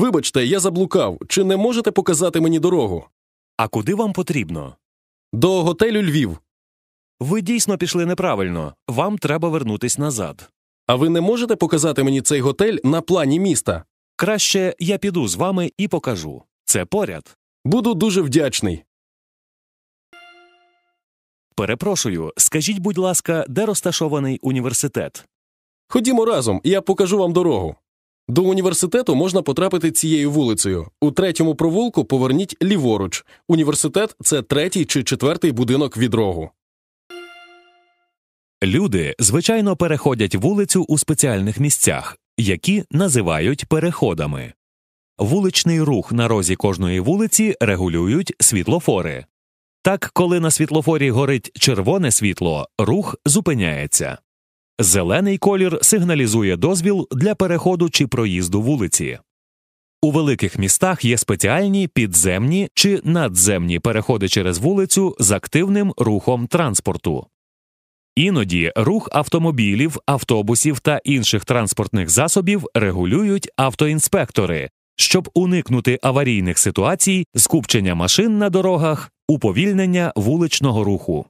Вибачте, я заблукав. Чи не можете показати мені дорогу? А куди вам потрібно? До готелю Львів. Ви дійсно пішли неправильно. Вам треба вернутись назад. А ви не можете показати мені цей готель на плані міста? Краще я піду з вами і покажу. Це поряд. Буду дуже вдячний. Перепрошую, скажіть, будь ласка, де розташований університет? Ходімо разом, я покажу вам дорогу. До університету можна потрапити цією вулицею. У третьому провулку поверніть ліворуч. Університет це третій чи четвертий будинок від рогу. Люди, звичайно, переходять вулицю у спеціальних місцях, які називають переходами. Вуличний рух на розі кожної вулиці регулюють світлофори. Так, коли на світлофорі горить червоне світло, рух зупиняється. Зелений колір сигналізує дозвіл для переходу чи проїзду вулиці. У великих містах є спеціальні підземні чи надземні переходи через вулицю з активним рухом транспорту. Іноді рух автомобілів, автобусів та інших транспортних засобів регулюють автоінспектори, щоб уникнути аварійних ситуацій, скупчення машин на дорогах, уповільнення вуличного руху.